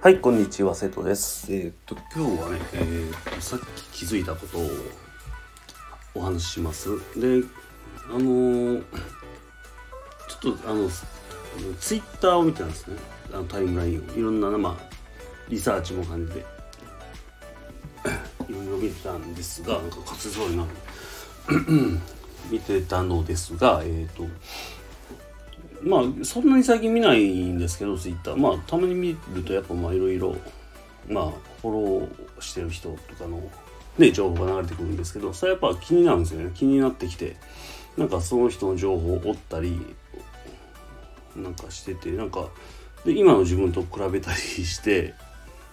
はい、こんにちは、瀬戸です。えー、っと、今日はね、えー、さっき気づいたことをお話しします。で、あのー、ちょっと、あの、ツイッターを見てたんですね。あのタイムラインを。いろんな、まあ、リサーチも感じて、いろいろ見てたんですが、なんか活そうなる見てたのですが、えっ、と、まあそんなに最近見ないんですけどツイッター。まあたまに見るとやっぱまあいろいろまあフォローしてる人とかのね情報が流れてくるんですけどそれやっぱ気になるんですよね。気になってきてなんかその人の情報を追ったりなんかしててなんかで今の自分と比べたりして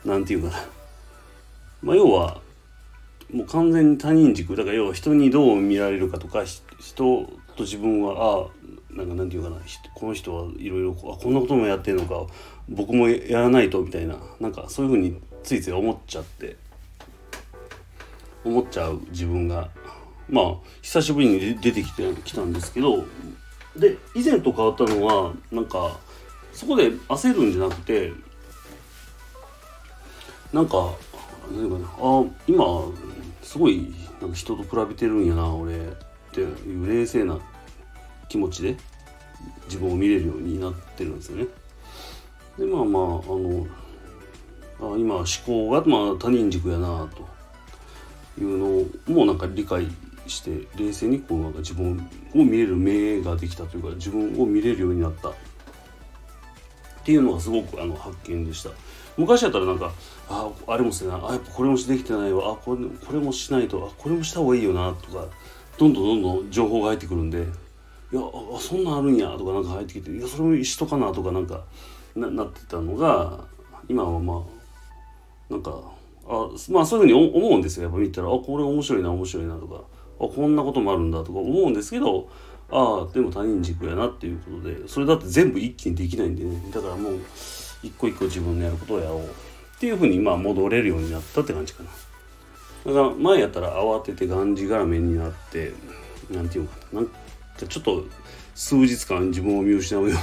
何て言うかな。まあ要はもう完全に他人軸だから要は人にどう見られるかとか人と自分はああなんかなんていうかなこの人はいろいろこんなこともやってるのか僕もやらないとみたいななんかそういうふうについつい思っちゃって思っちゃう自分がまあ久しぶりに出てきてきたんですけどで以前と変わったのはなんかそこで焦るんじゃなくてなんか何かねあ今すごいなんか人と比べてるんやな俺。っていう冷静な気持ちで自分を見れるようになってるんですよね。でまあまああのあ今思考が、まあ、他人軸やなと。いうのもなんか理解して冷静にこうなんか自分を見れる目ができたというか自分を見れるようになった。っていうのがすごくあの発見でした。昔だったらなんかああれもせな。いあやっぱこれもできてないわ。あこれこれもしないと。あこれもした方がいいよなとかどんどんどんどん情報が入ってくるんでいやあそんなんあるんやとかなんか入ってきていやそれもしとかなとかなんかななってたのが今はまあなんかあまあそういうふうに思うんですよ。やっぱ見たらあこれ面白いな面白いなとかあこんなこともあるんだとか思うんですけどああでも他人軸やなっていうことでそれだって全部一気にできないんでね。だからもう一個一個自分のやることをやろう。っていうふうにまあ戻れるようになったって感じかな。だから前やったら慌ててがんじがらめになってなんていうのかな。ちょっと数日間自分を見失うよ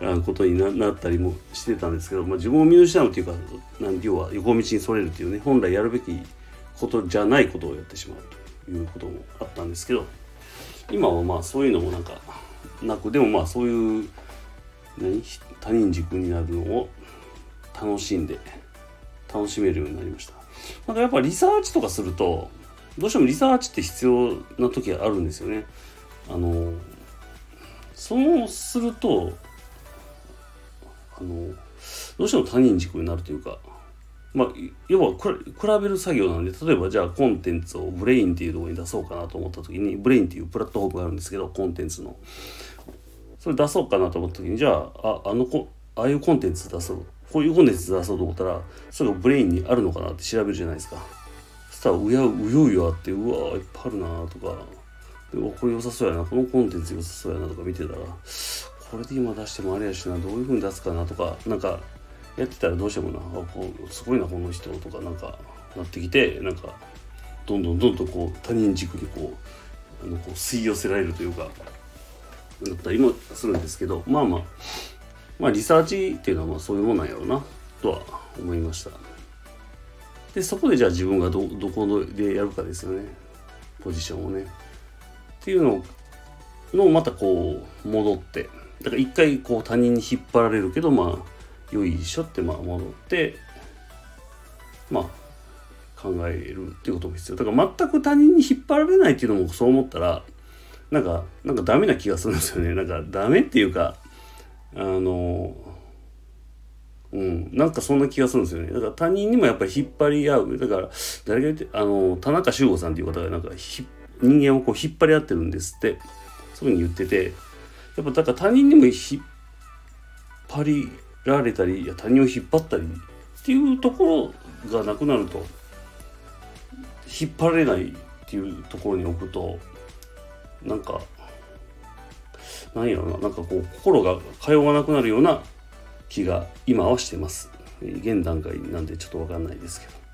うな ことになったりもしてたんですけど、まあ、自分を見失うというかなん要は横道にそれるっていうね本来やるべきことじゃないことをやってしまうということもあったんですけど今はまあそういうのもなんかなくでもまあそういう何他人軸になるのを楽しんで楽しめるようになりました。なんかやっぱリサーチとかするとどうしてもリサーチって必要な時があるんですよね。あのそうするとあのどうしても他人軸になるというかまあ要は比べる作業なんで例えばじゃあコンテンツを Brain っていうところに出そうかなと思った時に Brain っていうプラットフォームがあるんですけどコンテンツの。それ出そうかなと思った時にじゃあああのこああいうコンテンツ出そう。こういうコンテンツ出そうと思ったらそれがブレインにあるのかなって調べるじゃないですか。そしたらうやうようよあってうわいっぱいあるなとか。でこれ良さそうやな。このコンテンツ良さそうやなとか見てたらこれで今出してもあれやしなどういう風に出すかなとかなんかやってたらどうしてもなあこうすごいなこの人とかなんかなってきてなんかどんどんどんどんこう他人軸にこうあのこう吸い寄せられるというかだったりもするんですけどまあまあまあリサーチっていうのはまあそういうもんなんやろうなとは思いました。でそこでじゃあ自分がどどこでやるかですよね。ポジションをね。っていうののまたこう戻って。だから一回こう他人に引っ張られるけどまあよいしょってまあ戻ってまあ考えるっていうことも必要。だから全く他人に引っ張られないっていうのもそう思ったらなんかなんかダメな気がするんですよね。なんかダメっていうかあのうんなんかそんな気がするんですよね。だから他人にもやっぱり引っ張り合う。だから誰が言ってあの田中修吾さんっていう方がなんか引っ人間をこう引っ張り合ってるんですってそういうふうに言っててやっぱだから他人にも引っ張りられたりいや他人を引っ張ったりっていうところがなくなると引っ張られないっていうところに置くとなんか何やろななんかこう心が通わなくなるような気が今はしてます現段階なんでちょっと分かんないですけど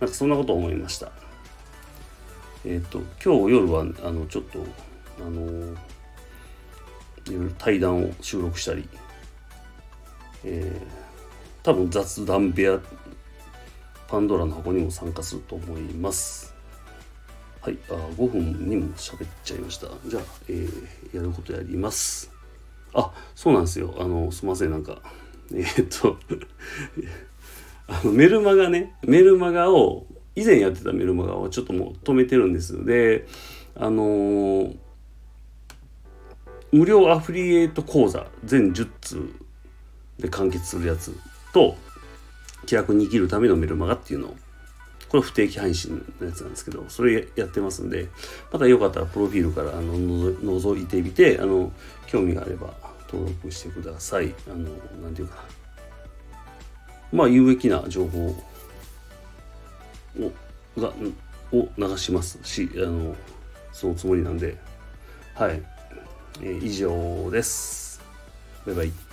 なんかそんなこと思いました。えっ、ー、と今日夜はあのちょっとあのいろいろ対談を収録したり、えー、多分雑談部屋パンドラの箱にも参加すると思います。はいあ5分にも喋っちゃいました。じゃあ、えー、やることやります。あそうなんですよ。あのすいませんなんかえー、っと あのメルマガね。メルマガを以前やってたメルマガをちょっともう止めてるんですであのー、無料アフリエイト講座全10通で完結するやつと気楽に生きるためのメルマガっていうのこれ不定期配信のやつなんですけどそれやってますんでまたよかったらプロフィールからあの覗いてみてあの興味があれば登録してください。あの何て言うかな。まあ有益な情報をがを流しますしあのそのつもりなんで。はい、えー、以上です。バイバイ。